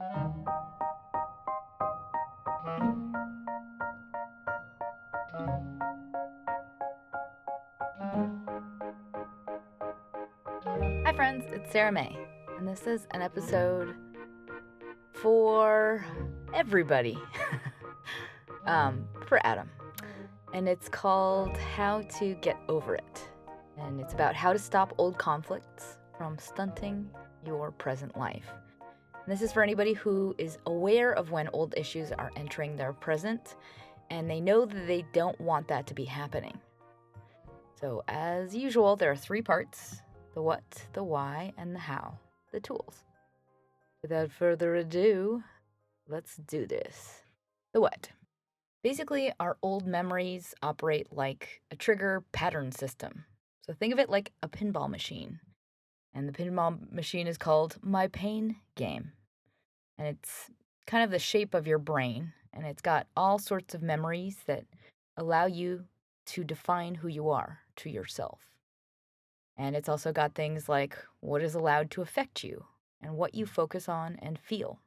Hi, friends, it's Sarah May, and this is an episode for everybody. um, for Adam. And it's called How to Get Over It. And it's about how to stop old conflicts from stunting your present life. And this is for anybody who is aware of when old issues are entering their present and they know that they don't want that to be happening. So, as usual, there are three parts the what, the why, and the how, the tools. Without further ado, let's do this. The what. Basically, our old memories operate like a trigger pattern system. So think of it like a pinball machine. And the pinball machine is called My Pain Game. And it's kind of the shape of your brain. And it's got all sorts of memories that allow you to define who you are to yourself. And it's also got things like what is allowed to affect you and what you focus on and feel.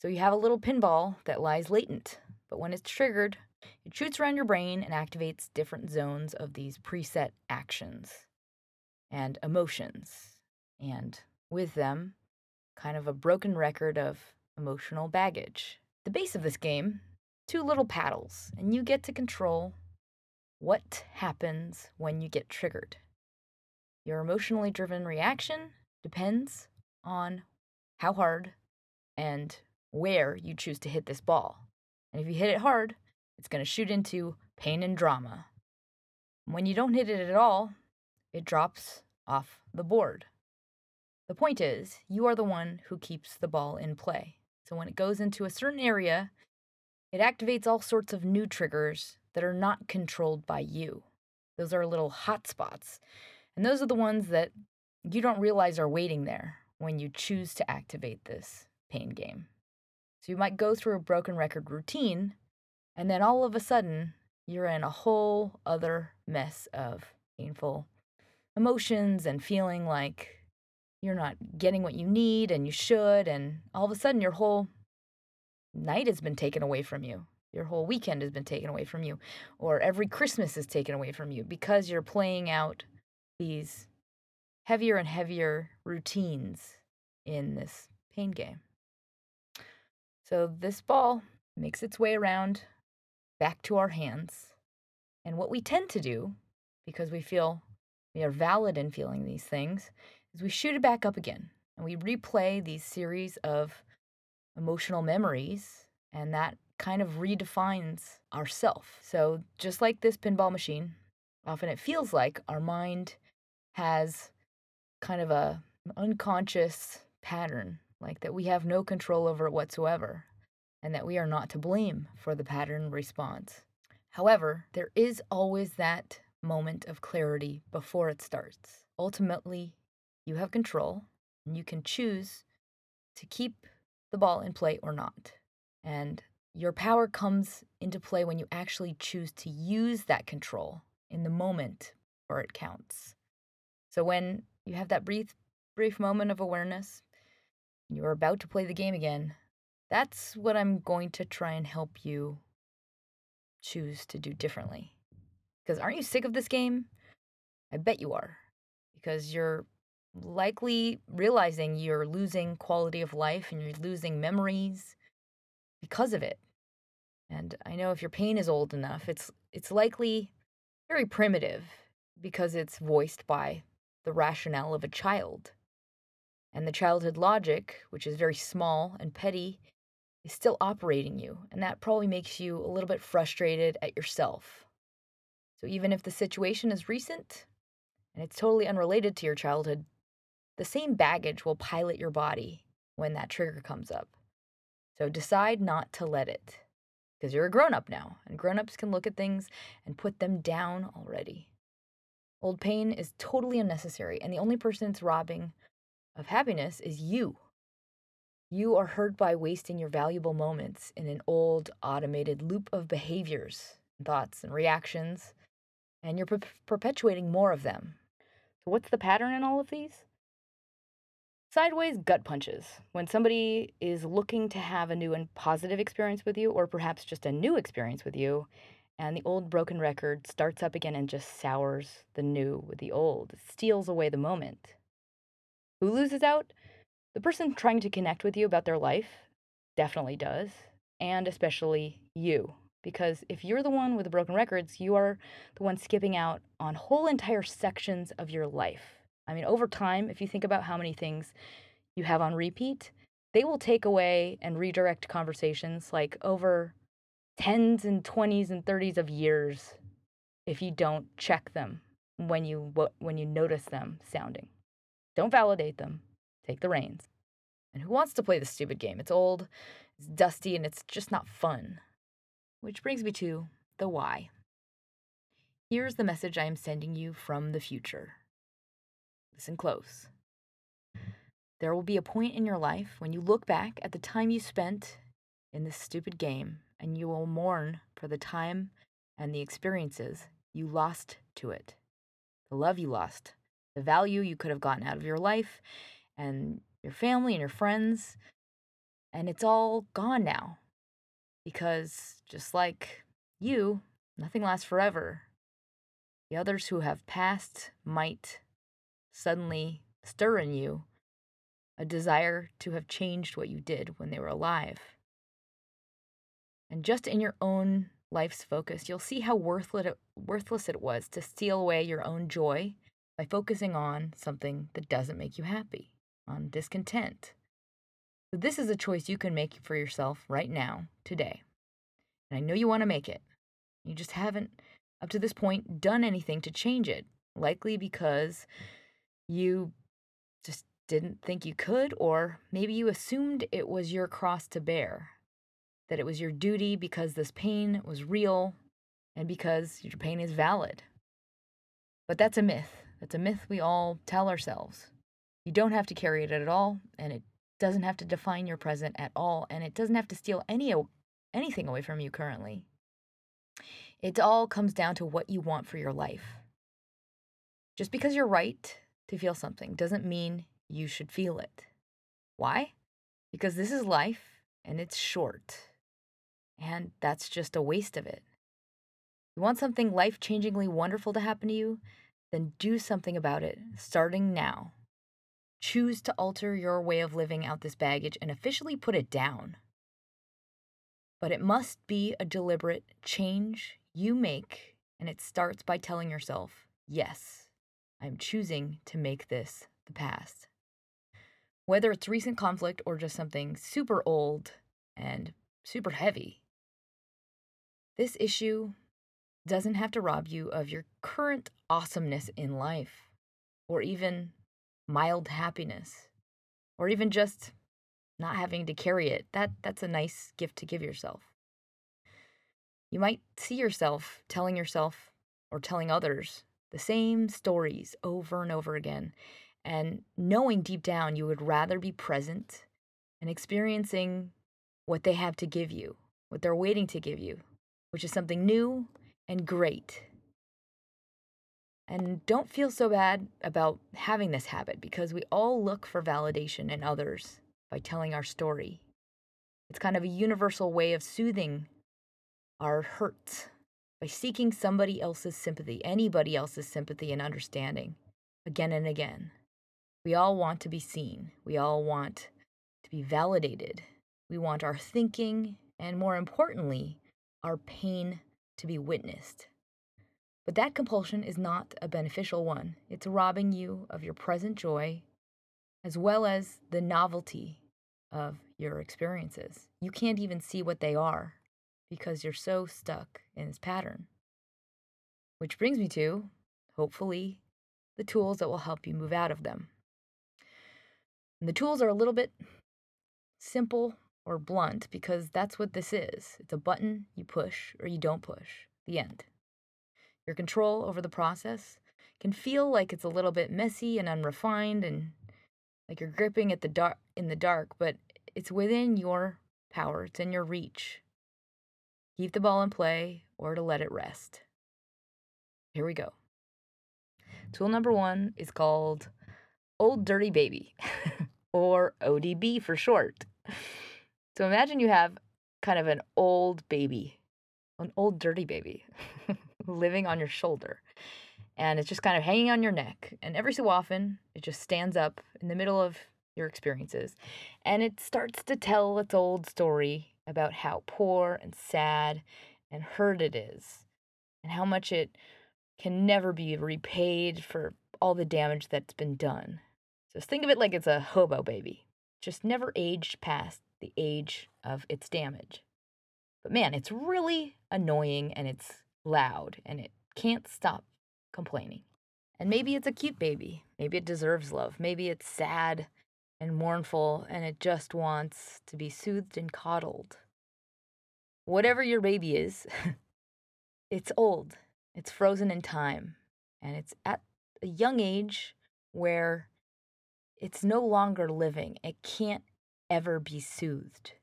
So you have a little pinball that lies latent, but when it's triggered, it shoots around your brain and activates different zones of these preset actions and emotions. And with them, kind of a broken record of emotional baggage. The base of this game, two little paddles, and you get to control what happens when you get triggered. Your emotionally driven reaction depends on how hard and where you choose to hit this ball. And if you hit it hard, it's going to shoot into pain and drama. When you don't hit it at all, it drops off the board. The point is, you are the one who keeps the ball in play. So when it goes into a certain area, it activates all sorts of new triggers that are not controlled by you. Those are little hot spots. And those are the ones that you don't realize are waiting there when you choose to activate this pain game. So you might go through a broken record routine, and then all of a sudden, you're in a whole other mess of painful emotions and feeling like you're not getting what you need and you should. And all of a sudden, your whole night has been taken away from you. Your whole weekend has been taken away from you. Or every Christmas is taken away from you because you're playing out these heavier and heavier routines in this pain game. So this ball makes its way around back to our hands. And what we tend to do, because we feel we are valid in feeling these things, is we shoot it back up again and we replay these series of emotional memories, and that kind of redefines ourself. So just like this pinball machine, often it feels like our mind has kind of a unconscious pattern like that we have no control over it whatsoever and that we are not to blame for the pattern response. However, there is always that moment of clarity before it starts. Ultimately, you have control and you can choose to keep the ball in play or not. And your power comes into play when you actually choose to use that control in the moment where it counts. So when you have that brief brief moment of awareness, you're about to play the game again. That's what I'm going to try and help you choose to do differently. Because aren't you sick of this game? I bet you are. Because you're likely realizing you're losing quality of life and you're losing memories because of it. And I know if your pain is old enough, it's it's likely very primitive because it's voiced by the rationale of a child. And the childhood logic, which is very small and petty, is still operating you. And that probably makes you a little bit frustrated at yourself. So even if the situation is recent and it's totally unrelated to your childhood, the same baggage will pilot your body when that trigger comes up. So decide not to let it because you're a grown up now, and grown ups can look at things and put them down already. Old pain is totally unnecessary, and the only person it's robbing of happiness is you. You are hurt by wasting your valuable moments in an old, automated loop of behaviors, thoughts, and reactions, and you're per- perpetuating more of them. So, what's the pattern in all of these? Sideways gut punches. When somebody is looking to have a new and positive experience with you, or perhaps just a new experience with you, and the old broken record starts up again and just sours the new with the old, it steals away the moment. Who loses out? The person trying to connect with you about their life definitely does, and especially you. Because if you're the one with the broken records, you are the one skipping out on whole entire sections of your life. I mean, over time, if you think about how many things you have on repeat, they will take away and redirect conversations like over tens and 20s and 30s of years if you don't check them when you when you notice them sounding. Don't validate them. Take the reins. And who wants to play this stupid game? It's old, it's dusty, and it's just not fun. Which brings me to the why. Here's the message I am sending you from the future. Listen close. There will be a point in your life when you look back at the time you spent in this stupid game and you will mourn for the time and the experiences you lost to it. The love you lost, the value you could have gotten out of your life, and your family and your friends. And it's all gone now. Because just like you, nothing lasts forever. The others who have passed might suddenly stir in you a desire to have changed what you did when they were alive. And just in your own life's focus, you'll see how worthless it was to steal away your own joy by focusing on something that doesn't make you happy on discontent. So this is a choice you can make for yourself right now, today. And I know you want to make it. You just haven't, up to this point, done anything to change it. Likely because you just didn't think you could, or maybe you assumed it was your cross to bear, that it was your duty because this pain was real and because your pain is valid. But that's a myth. That's a myth we all tell ourselves. You don't have to carry it at all, and it doesn't have to define your present at all, and it doesn't have to steal any anything away from you currently. It all comes down to what you want for your life. Just because you're right to feel something doesn't mean you should feel it. Why? Because this is life and it's short. And that's just a waste of it. You want something life changingly wonderful to happen to you? Then do something about it, starting now. Choose to alter your way of living out this baggage and officially put it down. But it must be a deliberate change you make, and it starts by telling yourself, yes, I'm choosing to make this the past. Whether it's recent conflict or just something super old and super heavy, this issue doesn't have to rob you of your current awesomeness in life or even mild happiness, or even just not having to carry it. That that's a nice gift to give yourself. You might see yourself telling yourself or telling others the same stories over and over again, and knowing deep down you would rather be present and experiencing what they have to give you, what they're waiting to give you, which is something new and great and don't feel so bad about having this habit because we all look for validation in others by telling our story. It's kind of a universal way of soothing our hurts by seeking somebody else's sympathy, anybody else's sympathy and understanding again and again. We all want to be seen. We all want to be validated. We want our thinking and, more importantly, our pain to be witnessed. But that compulsion is not a beneficial one. It's robbing you of your present joy as well as the novelty of your experiences. You can't even see what they are because you're so stuck in this pattern. Which brings me to, hopefully, the tools that will help you move out of them. And the tools are a little bit simple or blunt because that's what this is. It's a button you push or you don't push. The end. Your control over the process can feel like it's a little bit messy and unrefined and like you're gripping at the dark in the dark, but it's within your power. It's in your reach. Keep the ball in play or to let it rest. Here we go. Tool number 1 is called Old Dirty Baby or ODB for short. So imagine you have kind of an old baby, an old dirty baby living on your shoulder. And it's just kind of hanging on your neck. And every so often, it just stands up in the middle of your experiences and it starts to tell its old story about how poor and sad and hurt it is and how much it can never be repaid for all the damage that's been done. So think of it like it's a hobo baby, just never aged past the age of its damage. But man, it's really annoying and it's loud and it can't stop complaining. And maybe it's a cute baby. Maybe it deserves love. Maybe it's sad and mournful and it just wants to be soothed and coddled. Whatever your baby is, it's old, it's frozen in time, and it's at a young age where it's no longer living. It can't ever be soothed.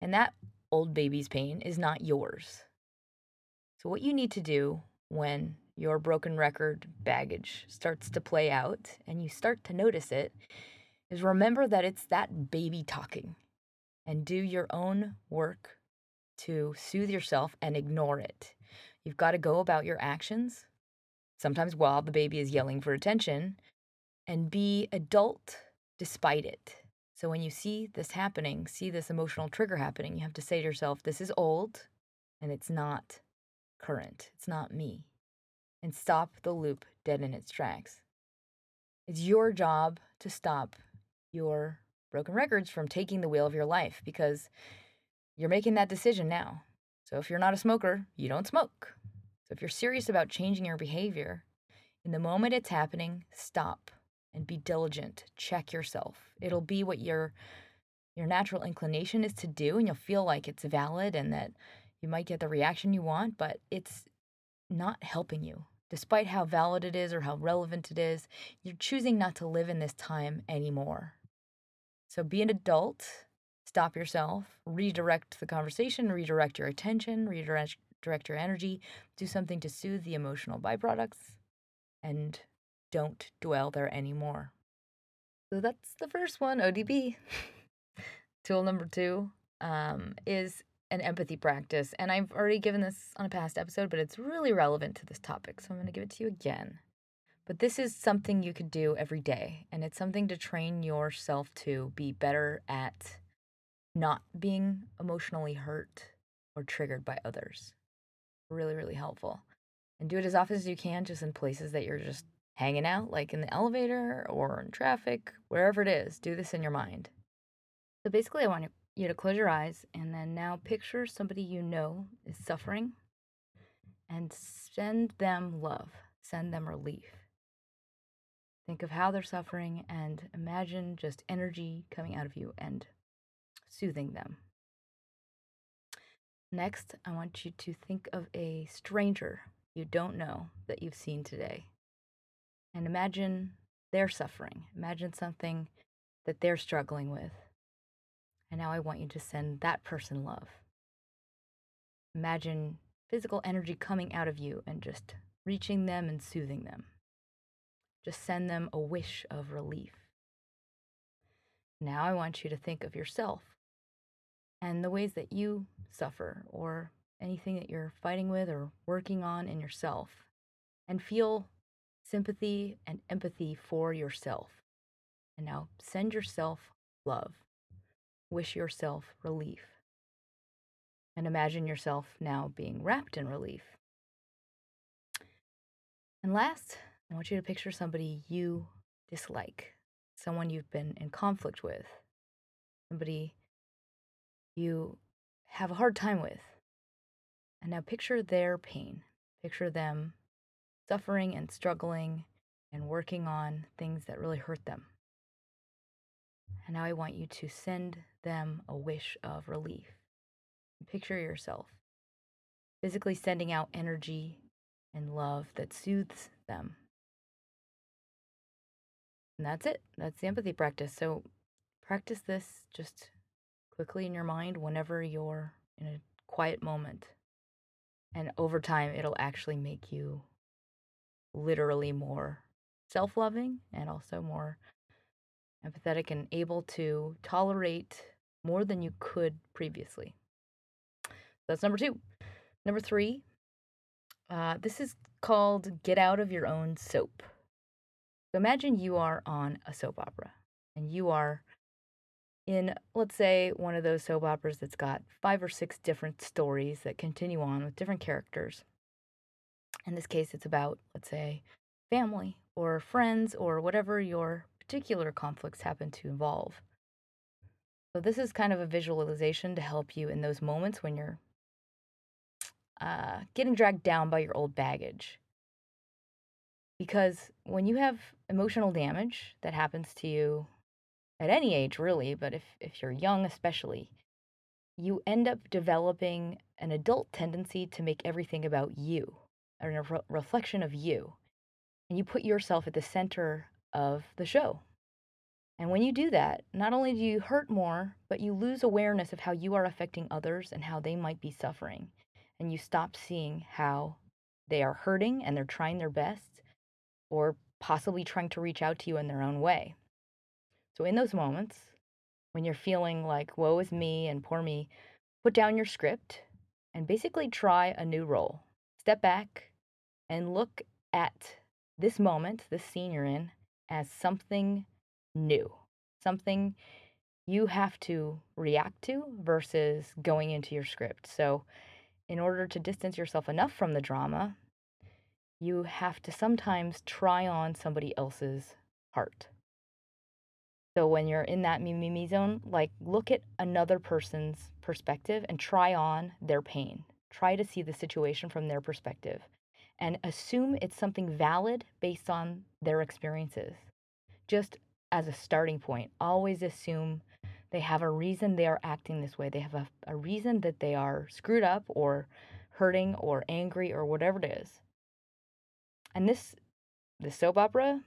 And that old baby's pain is not yours. So, what you need to do when your broken record baggage starts to play out and you start to notice it is remember that it's that baby talking and do your own work to soothe yourself and ignore it. You've got to go about your actions, sometimes while the baby is yelling for attention, and be adult despite it. So when you see this happening, see this emotional trigger happening, you have to say to yourself, this is old and it's not current. It's not me. And stop the loop dead in its tracks. It's your job to stop your broken records from taking the wheel of your life because you're making that decision now. So if you're not a smoker, you don't smoke. So if you're serious about changing your behavior, in the moment it's happening, stop and be diligent. Check yourself. It'll be what your your natural inclination is to do and you'll feel like it's valid and that you might get the reaction you want, but it's not helping you. Despite how valid it is or how relevant it is, you're choosing not to live in this time anymore. So be an adult, stop yourself, redirect the conversation, redirect your attention, redirect direct your energy, do something to soothe the emotional byproducts, and don't dwell there anymore. So that's the first one, ODB. Tool number two um, is an empathy practice. And I've already given this on a past episode, but it's really relevant to this topic. So I'm going to give it to you again. But this is something you could do every day. And it's something to train yourself to be better at not being emotionally hurt or triggered by others. Really, really helpful. And do it as often as you can, just in places that you're just hanging out, like in the elevator or in traffic, wherever it is, do this in your mind. So basically, I want you to close your eyes and then now picture somebody you know is suffering and send them love, send them relief. Think of how they're suffering and imagine just energy coming out of you and soothing them. Next, I want you to think of a stranger you don't know that you've seen today and imagine their suffering. Imagine something that they're struggling with. And now I want you to send that person love. Imagine physical energy coming out of you and just reaching them and soothing them. Just send them a wish of relief. Now I want you to think of yourself and the ways that you suffer or anything that you're fighting with or working on in yourself and feel sympathy and empathy for yourself. And now send yourself love. Wish yourself relief. And imagine yourself now being wrapped in relief. And last, I want you to picture somebody you dislike, someone you've been in conflict with, somebody you have a hard time with. And now picture their pain. Picture them suffering and struggling and working on things that really hurt them. And now I want you to send them a wish of relief. Picture yourself physically sending out energy and love that soothes them. And that's it. That's the empathy practice. So practice this just quickly in your mind whenever you're in a quiet moment. And over time, it'll actually make you literally more self loving and also more empathetic and able to tolerate more than you could previously. That's number two. Number three, uh, this is called Get Out of Your Own Soap. So imagine you are on a soap opera and you are in, let's say, one of those soap operas that's got five or six different stories that continue on with different characters. In this case, it's about, let's say, family or friends or whatever your particular conflicts happen to involve. So, this is kind of a visualization to help you in those moments when you're uh, getting dragged down by your old baggage. Because when you have emotional damage that happens to you at any age, really, but if, if you're young, especially, you end up developing an adult tendency to make everything about you or a re- reflection of you. And you put yourself at the center of the show. And when you do that, not only do you hurt more, but you lose awareness of how you are affecting others and how they might be suffering. And you stop seeing how they are hurting and they're trying their best or possibly trying to reach out to you in their own way. So, in those moments, when you're feeling like, woe is me and poor me, put down your script and basically try a new role. Step back and look at this moment, this scene you're in, as something new, something you have to react to versus going into your script. So, in order to distance yourself enough from the drama, you have to sometimes try on somebody else's heart. So when you're in that me, me, me zone, like look at another person's perspective and try on their pain. Try to see the situation from their perspective and assume it's something valid based on their experiences. Just as a starting point, always assume they have a reason they are acting this way. They have a, a reason that they are screwed up or hurting or angry or whatever it is. And this, the soap opera,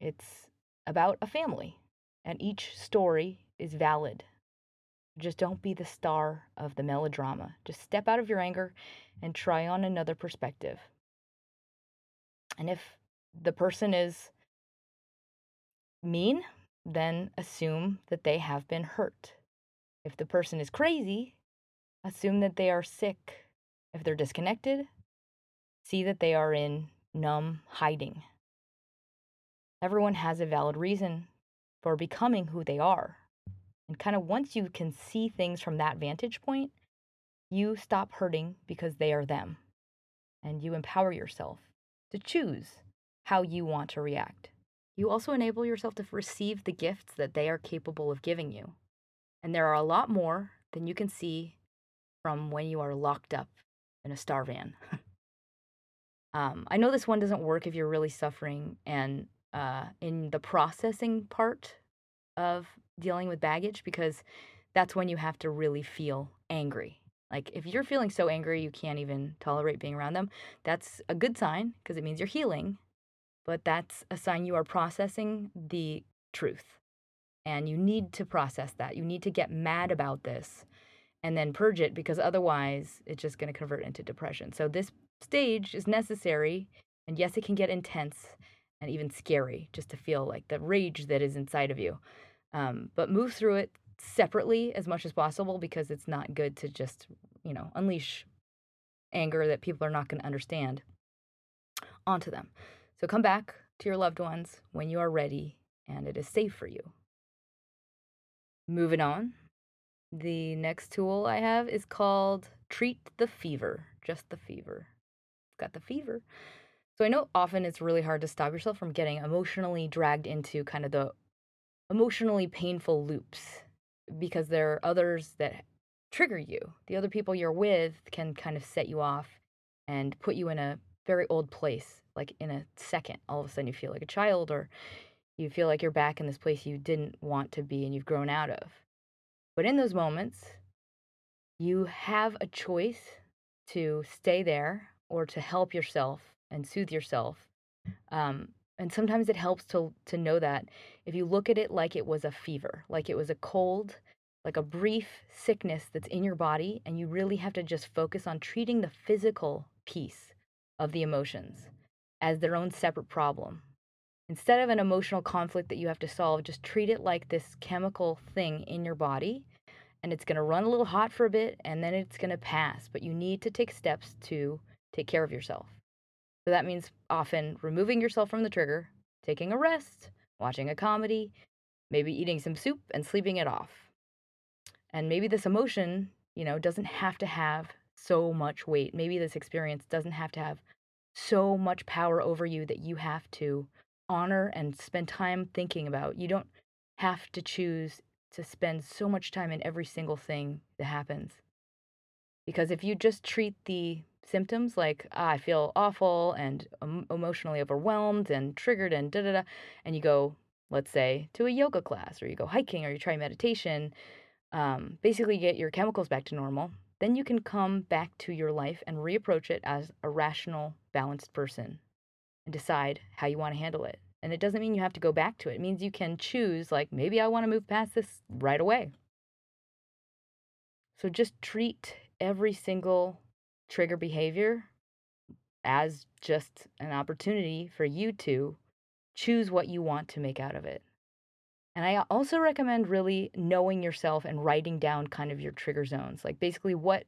it's about a family and each story is valid. Just don't be the star of the melodrama. Just step out of your anger and try on another perspective. And if the person is mean, then assume that they have been hurt. If the person is crazy, assume that they are sick. If they're disconnected, see that they are in numb hiding. Everyone has a valid reason for becoming who they are. And kind of once you can see things from that vantage point, you stop hurting because they are them. And you empower yourself to choose how you want to react. You also enable yourself to receive the gifts that they are capable of giving you. And there are a lot more than you can see from when you are locked up in a star van. um, I know this one doesn't work if you're really suffering and uh, in the processing part of dealing with baggage because that's when you have to really feel angry. Like if you're feeling so angry you can't even tolerate being around them, that's a good sign because it means you're healing. But that's a sign you are processing the truth. And you need to process that. You need to get mad about this and then purge it because otherwise it's just going to convert into depression. So this stage is necessary. And yes, it can get intense and even scary just to feel like the rage that is inside of you. Um, but move through it separately as much as possible because it's not good to just, you know, unleash anger that people are not going to understand onto them. So come back to your loved ones when you are ready and it is safe for you. Moving on, the next tool I have is called Treat the Fever, just the fever. Got the fever. So I know often it's really hard to stop yourself from getting emotionally dragged into kind of the emotionally painful loops because there are others that trigger you. The other people you're with can kind of set you off and put you in a very old place, like in a second. All of a sudden, you feel like a child, or You feel like you're back in this place you didn't want to be and you've grown out of. But in those moments, you have a choice to stay there or to help yourself and soothe yourself. Um, and sometimes it helps to to know that if you look at it like it was a fever, like it was a cold, like a brief sickness that's in your body, and you really have to just focus on treating the physical piece of the emotions as their own separate problem. Instead of an emotional conflict that you have to solve, just treat it like this chemical thing in your body and it's going to run a little hot for a bit and then it's going to pass. But you need to take steps to take care of yourself. So that means often removing yourself from the trigger, taking a rest, watching a comedy, maybe eating some soup and sleeping it off. And maybe this emotion, you know, doesn't have to have so much weight. Maybe this experience doesn't have to have so much power over you that you have to honor and spend time thinking about. You don't have to choose to spend so much time in every single thing that happens. Because if you just treat the symptoms like ah, I feel awful and emotionally overwhelmed and triggered and da da da, and you go, let's say, to a yoga class or you go hiking or you try meditation, um, basically get your chemicals back to normal, then you can come back to your life and reapproach it as a rational, balanced person and decide how you want to handle it. And it doesn't mean you have to go back to it. It means you can choose, like, maybe I want to move past this right away. So just treat every single trigger behavior as just an opportunity for you to choose what you want to make out of it. And I also recommend really knowing yourself and writing down kind of your trigger zones, like basically what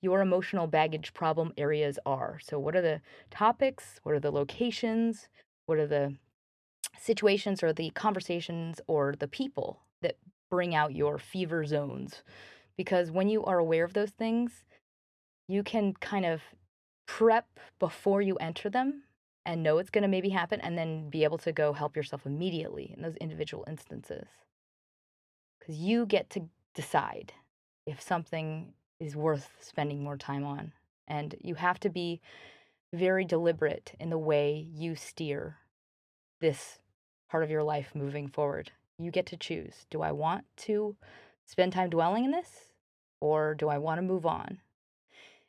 your emotional baggage problem areas are. So, what are the topics? What are the locations? What are the situations or the conversations or the people that bring out your fever zones. Because when you are aware of those things, you can kind of prep before you enter them and know it's going to maybe happen and then be able to go help yourself immediately in those individual instances. Because you get to decide if something is worth spending more time on. And you have to be very deliberate in the way you steer this part of your life moving forward. You get to choose. Do I want to spend time dwelling in this or do I want to move on?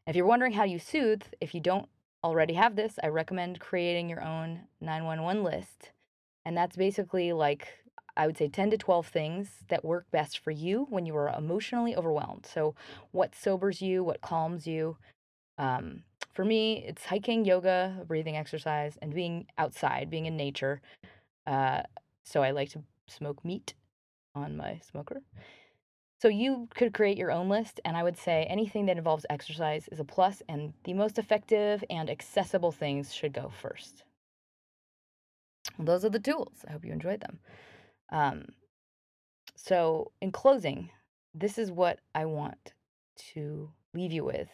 If you're wondering how you soothe, if you don't already have this, I recommend creating your own 911 list. And that's basically like, I would say 10 to 12 things that work best for you when you are emotionally overwhelmed. So, what sobers you, what calms you. Um, for me, it's hiking, yoga, breathing exercise, and being outside, being in nature. Uh, so I like to smoke meat on my smoker. So you could create your own list, and I would say anything that involves exercise is a plus, and the most effective and accessible things should go first. those are the tools. I hope you enjoyed them. Um, so, in closing, this is what I want to leave you with.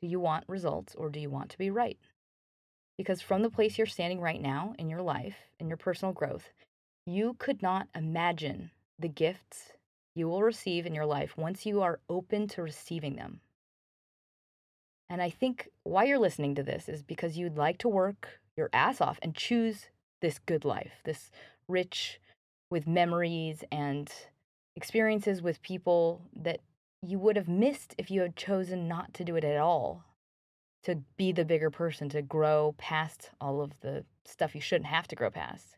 Do you want results or do you want to be right? Because from the place you're standing right now in your life, in your personal growth, you could not imagine the gifts you will receive in your life once you are open to receiving them. And I think why you're listening to this is because you'd like to work your ass off and choose this good life, this rich with memories and experiences with people that you would have missed if you had chosen not to do it at all to be the bigger person, to grow past all of the stuff you shouldn't have to grow past.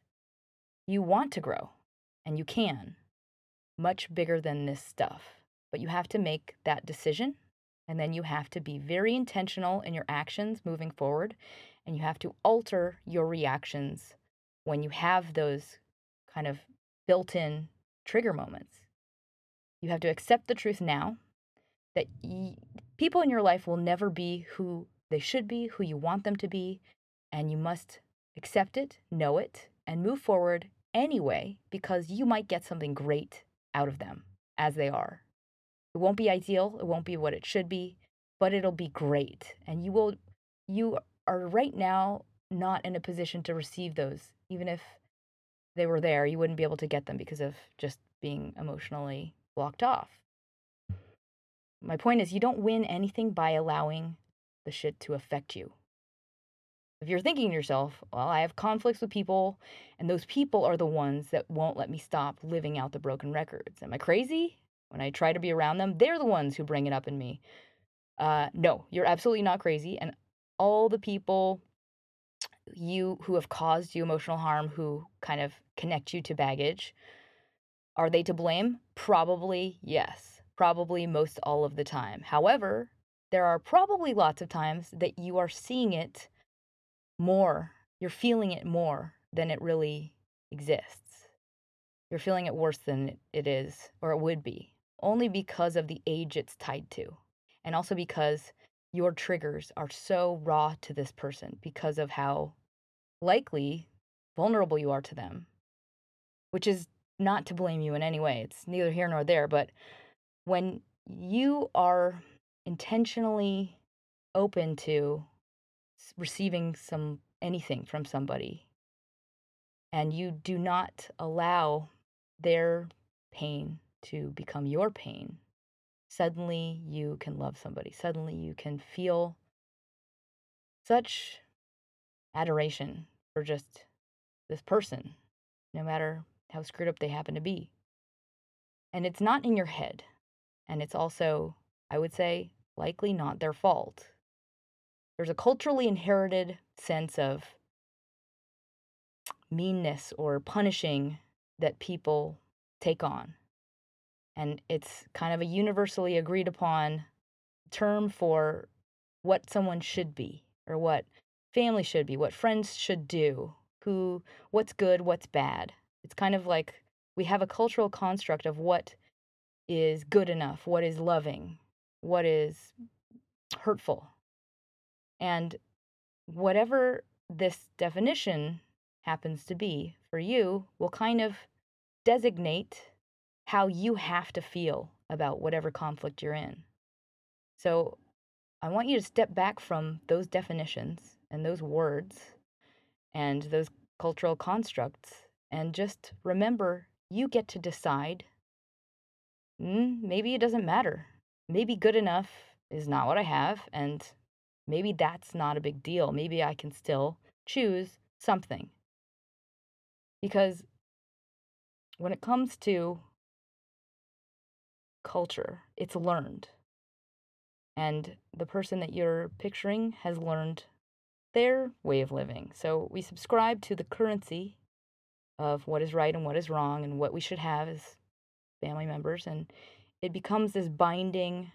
You want to grow, and you can, much bigger than this stuff. But you have to make that decision, and then you have to be very intentional in your actions moving forward, and you have to alter your reactions when you have those kind of built in trigger moments. You have to accept the truth now that y- people in your life will never be who they should be who you want them to be, and you must accept it, know it, and move forward anyway because you might get something great out of them as they are. It won't be ideal, it won't be what it should be, but it'll be great. And you will you are right now not in a position to receive those even if they were there, you wouldn't be able to get them because of just being emotionally blocked off. My point is, you don't win anything by allowing the shit to affect you. If you're thinking to yourself, well, I have conflicts with people, and those people are the ones that won't let me stop living out the broken records. Am I crazy? When I try to be around them, they're the ones who bring it up in me. Uh, no, you're absolutely not crazy. And all the people you who have caused you emotional harm, who kind of connect you to baggage, are they to blame? Probably yes. Probably most all of the time. However, there are probably lots of times that you are seeing it more, you're feeling it more than it really exists. You're feeling it worse than it is or it would be, only because of the age it's tied to, and also because your triggers are so raw to this person because of how likely vulnerable you are to them, which is not to blame you in any way. It's neither here nor there. But when you are intentionally open to receiving some anything from somebody. And you do not allow their pain to become your pain. Suddenly you can love somebody. Suddenly you can feel such adoration for just this person no matter how screwed up they happen to be. And it's not in your head. And it's also i would say likely not their fault there's a culturally inherited sense of meanness or punishing that people take on. And it's kind of a universally agreed upon term for what someone should be or what family should be, what friends should do, who what's good, what's bad. It's kind of like we have a cultural construct of what is good enough, what is loving, what is hurtful. And whatever this definition happens to be for you will kind of designate how you have to feel about whatever conflict you're in. So I want you to step back from those definitions and those words and those cultural constructs and just remember you get to decide. Mm, maybe it doesn't matter. Maybe good enough is not what I have, and maybe that's not a big deal. Maybe I can still choose something. Because when it comes to culture, it's learned. And the person that you're picturing has learned their way of living. So we subscribe to the currency of what is right and what is wrong and what we should have as family members. And it becomes this binding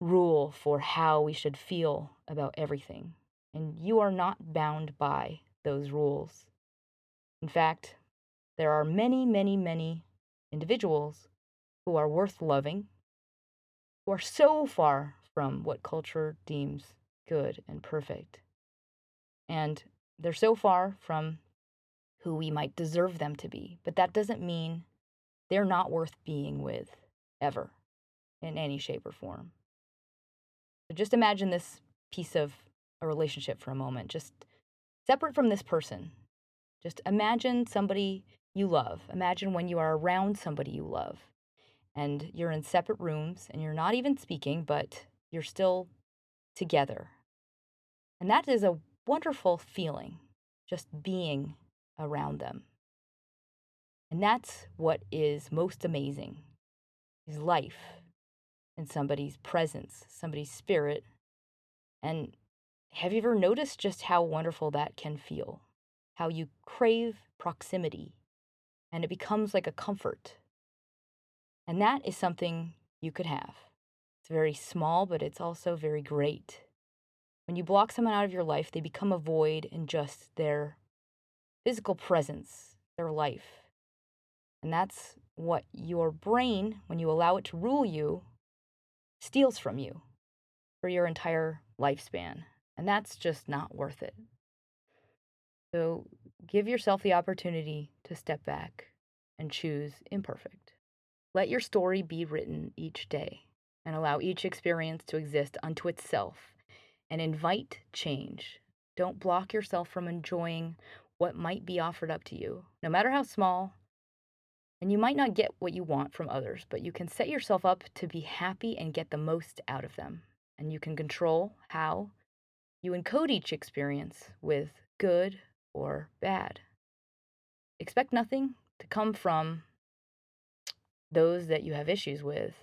rule for how we should feel about everything. And you are not bound by those rules. In fact, there are many, many, many individuals who are worth loving, who are so far from what culture deems good and perfect. And they're so far from who we might deserve them to be. But that doesn't mean they're not worth being with ever in any shape or form. So just imagine this piece of a relationship for a moment, just separate from this person. Just imagine somebody you love. Imagine when you are around somebody you love and you're in separate rooms and you're not even speaking, but you're still together. And that is a wonderful feeling, just being around them. And that's what is most amazing is life in somebody's presence, somebody's spirit. And have you ever noticed just how wonderful that can feel? How you crave proximity and it becomes like a comfort. And that is something you could have. It's very small, but it's also very great. When you block someone out of your life, they become a void in just their physical presence, their life. And that's what your brain, when you allow it to rule you, steals from you for your entire lifespan. And that's just not worth it. So give yourself the opportunity to step back and choose imperfect. Let your story be written each day and allow each experience to exist unto itself and invite change. Don't block yourself from enjoying what might be offered up to you, no matter how small and you might not get what you want from others, but you can set yourself up to be happy and get the most out of them. And you can control how you encode each experience with good or bad. Expect nothing to come from those that you have issues with,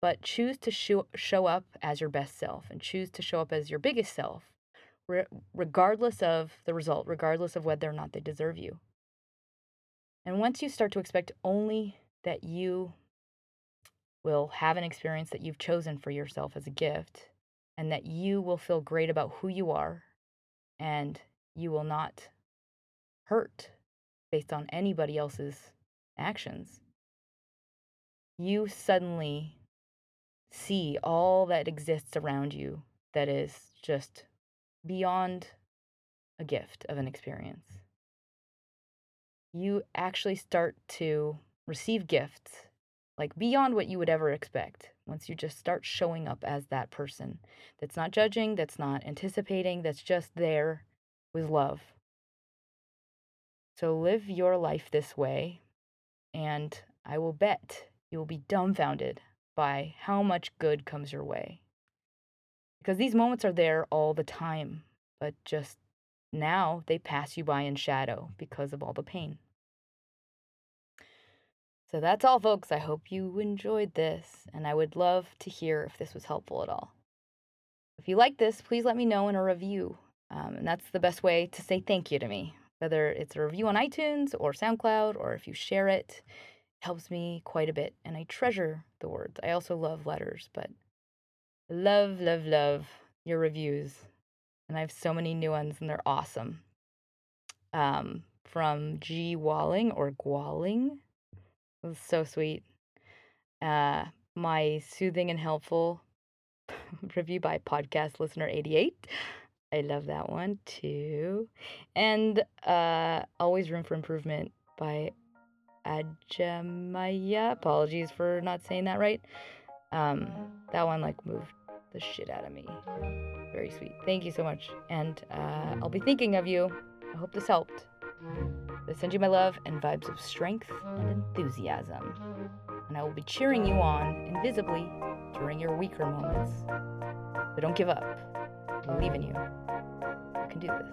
but choose to show, show up as your best self and choose to show up as your biggest self, re- regardless of the result, regardless of whether or not they deserve you. And once you start to expect only that you will have an experience that you've chosen for yourself as a gift, and that you will feel great about who you are, and you will not hurt based on anybody else's actions, you suddenly see all that exists around you that is just beyond a gift of an experience. You actually start to receive gifts like beyond what you would ever expect once you just start showing up as that person that's not judging, that's not anticipating, that's just there with love. So live your life this way, and I will bet you will be dumbfounded by how much good comes your way. Because these moments are there all the time, but just now they pass you by in shadow because of all the pain. So that's all, folks. I hope you enjoyed this, and I would love to hear if this was helpful at all. If you like this, please let me know in a review. Um, and that's the best way to say thank you to me, whether it's a review on iTunes or SoundCloud, or if you share it, it helps me quite a bit. And I treasure the words. I also love letters, but love, love, love your reviews. And I have so many new ones, and they're awesome. Um, from G. Walling or Gwalling. It was so sweet. Uh, my soothing and helpful review by podcast listener 88 I love that one too. And uh, Always Room for Improvement by Ajamaya. Apologies for not saying that right. Um, that one like moved the shit out of me. Very sweet. Thank you so much. And uh, I'll be thinking of you. I hope this helped. I send you my love and vibes of strength and enthusiasm. And I will be cheering you on invisibly during your weaker moments. But don't give up believe in you. You can do this.